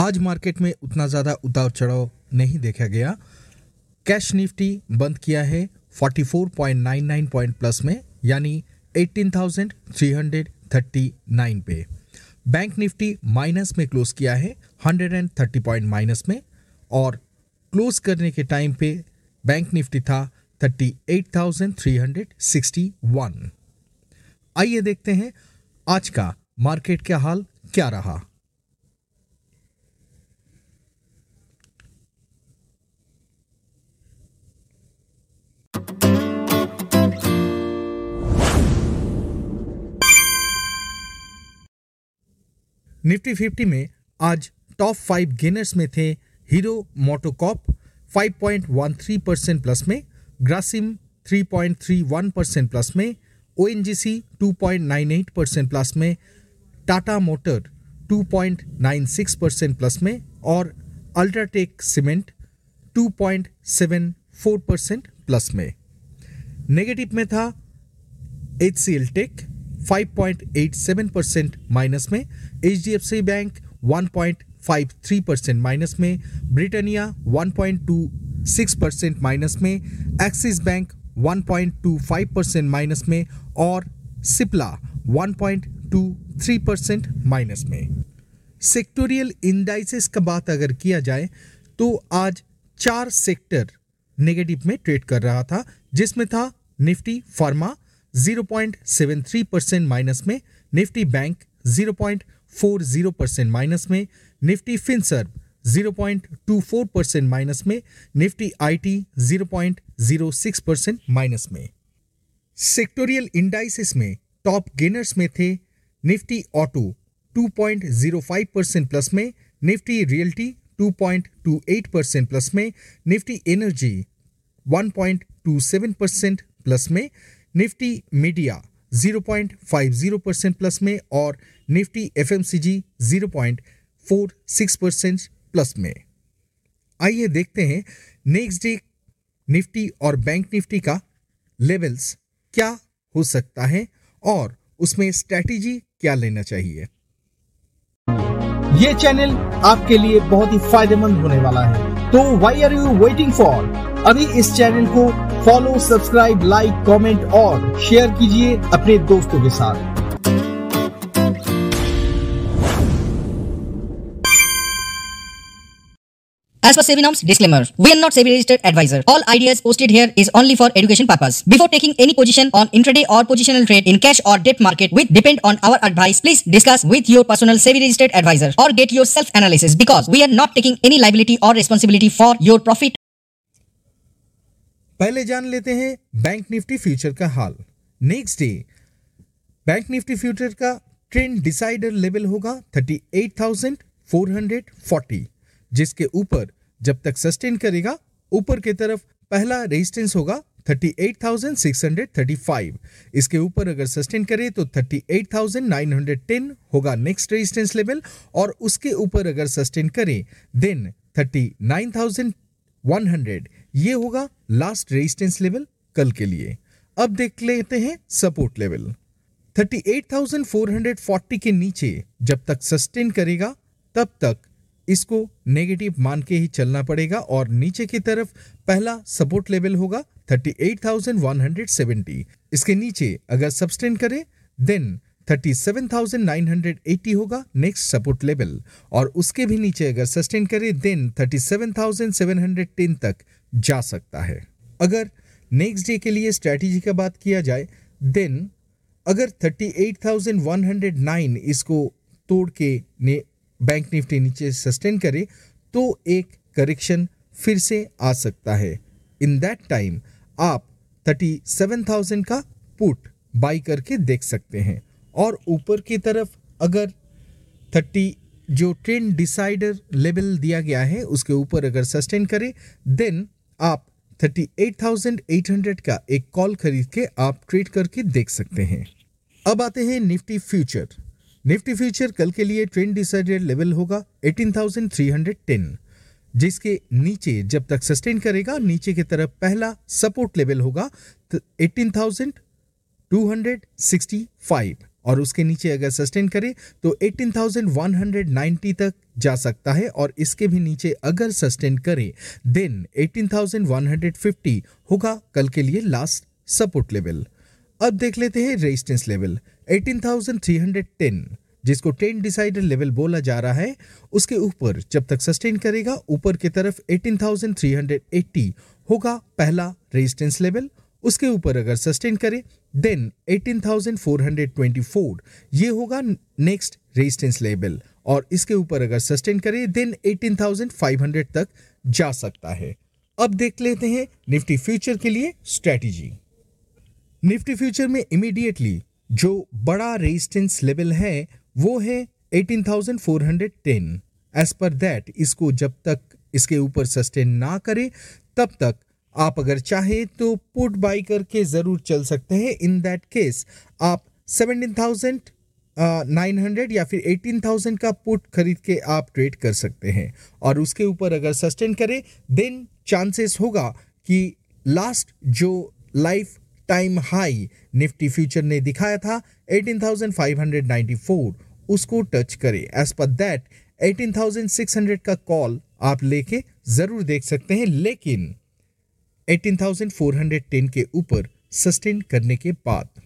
आज मार्केट में उतना ज़्यादा उतार चढ़ाव नहीं देखा गया। कैश निफ्टी बंद किया है 44.99 पॉइंट प्लस में यानी 18,339 पे। बैंक निफ्टी माइनस में क्लोज किया है 130 पॉइंट माइनस में और क्लोज करने के टाइम पे बैंक निफ्टी था 38,361 आइए देखते हैं आज का मार्केट का हाल क्या रहा। निफ्टी फिफ्टी में आज टॉप फाइव गेनर्स में थे हीरो मोटोकॉप 5.13 परसेंट प्लस में ग्रासिम 3.31 परसेंट प्लस में O N G C two percent plus में टाटा मोटर 2.96 परसेंट प्लस में, और अल्ट्राटेक सीमेंट 2.74 परसेंट प्लस में। नेगेटिव में था H C L Tech 5.87 percent minus में H D F C bank 1.53 percent minus में ब्रिटानिया 1.26 परसेंट माइनस में Axis bank 1.25 percent minus में, और सिप्ला 1.23 परसेंट माइनस में। सेक्टोरियल इंडाइसेस का बात अगर किया जाए तो आज चार सेक्टर नेगेटिव में ट्रेड कर रहा था, जिसमें था निफ्टी फार्मा 0.73 परसेंट माइनस में निफ्टी बैंक 0.40 परसेंट माइनस में निफ्टी फिनसर्व 0.24 परसेंट माइनस में निफ्टी आईटी 0.06 परसेंट माइनस में। सेक्टोरियल इंडाइसिस में टॉप गेनर्स में थे निफ्टी ऑटो 2.05 परसेंट प्लस में निफ्टी रियल्टी 2.28 परसेंट प्लस में निफ्टी एनर्जी 1.27 परसेंट प्लस में निफ्टी मीडिया 0.50 परसेंट प्लस में और निफ्टी एफएमसीजी 0.46 परसेंट प्लस में। आइए देखते हैं नेक्स्ट डे निफ्टी और बैंक निफ्टी का लेवल्स क्या हो सकता है और उसमें स्ट्रैटेजी क्या लेना चाहिए। ये चैनल आपके लिए बहुत ही फ़ायदेमंद होने वाला है। तो why are you waiting for अभी इस चैनल को फॉलो सब्सक्राइब लाइक कमेंट और शेयर कीजिए अपने दोस्तों के साथ As per SEBI norms, disclaimer. We are not SEBI registered advisor. All ideas posted here is only for education purpose. Before taking any position on intraday or positional trade in cash or debt market with depend on our advice, please discuss with your personal SEBI registered advisor or get your self analysis because we are not taking any liability or responsibility for your profit. पहले जान लेते हैं bank Nifty future का हाल। Next day bank Nifty future का trend decider level होगा 38,440 जिसके ऊपर जब तक सस्टेन करेगा ऊपर की तरफ़ पहला रेजिस्टेंस होगा 38,635 इसके ऊपर अगर सस्टेन करे तो 38,910 होगा नेक्स्ट रेजिस्टेंस लेवल और उसके ऊपर अगर सस्टेन करे देन 39,100 ये होगा लास्ट रेजिस्टेंस लेवल कल के लिए। अब देख लेते हैं सपोर्ट लेवल 38,440 के नीचे जब तक सस्टेन करेगा तब तक इसको नेगेटिव मान के ही चलना पड़ेगा और नीचे की तरफ़ पहला सपोर्ट लेवल होगा 38,170 इसके नीचे अगर सब्सटेन करे देन 37,980 होगा नेक्स्ट सपोर्ट लेवल और उसके भी नीचे अगर सस्टेन करे देन 37,710 तक जा सकता है। अगर नेक्स्ट डे के लिए स्ट्रैटेजी का बात किया जाए देन अगर 38,109 इसको तोड़ के ने बैंक निफ्टी नीचे सस्टेन करे तो एक करेक्शन फिर से आ सकता है। इन दैट टाइम आप 37,000 का पुट बाई करके देख सकते हैं। और ऊपर की तरफ़ अगर 30 जो ट्रेंड डिसाइडर लेवल दिया गया है उसके ऊपर अगर सस्टेन करें देन आप 38,800 का एक कॉल खरीद के आप ट्रेड करके देख सकते हैं। अब आते हैं निफ्टी फ्यूचर निफ्टी फ्यूचर कल के लिए ट्रेंड डिसाइडेड लेवल होगा 18,310 जिसके नीचे जब तक सस्टेन करेगा नीचे की तरफ़ पहला सपोर्ट लेवल होगा 18,265 और उसके नीचे अगर सस्टेन करे तो 18,190 तक जा सकता है और इसके भी नीचे अगर सस्टेन करे देन 18,150 होगा कल के लिए लास्ट सपोर्ट लेवल अब देख लेते हैं रेजिस्टेंस लेवल 18,310 जिसको टेन डिसाइडर लेवल बोला जा रहा है उसके ऊपर जब तक सस्टेन करेगा ऊपर की तरफ़ 18,380 होगा पहला रेजिस्टेंस लेवल उसके ऊपर अगर सस्टेन करे देन 18,424 ये होगा नेक्स्ट रेजिस्टेंस लेवल और इसके ऊपर अगर सस्टेन करे देन 18,500 तक जा सकता है। अब देख लेते हैं निफ्टी फ्यूचर के लिए स्ट्रेटजी निफ्टी फ्यूचर में इमीडिएटली जो बड़ा रेजिस्टेंस लेवल है वो है 18,410 एज पर दैट इसको जब तक इसके ऊपर सस्टेन ना करे तब तक आप अगर चाहे तो पुट बाई करके ज़रूर चल सकते हैं। इन दैट केस आप 17,900 या फिर 18,000 का पुट खरीद के आप ट्रेड कर सकते हैं। और उसके ऊपर अगर सस्टेन करे देन चांसेस होगा कि लास्ट जो life time high Nifty future ने दिखाया था 18,594 उसको टच करे। एज पर दैट 18,600 का कॉल आप लेके ज़रूर देख सकते हैं। लेकिन 18,410 के ऊपर सस्टेन करने के बाद।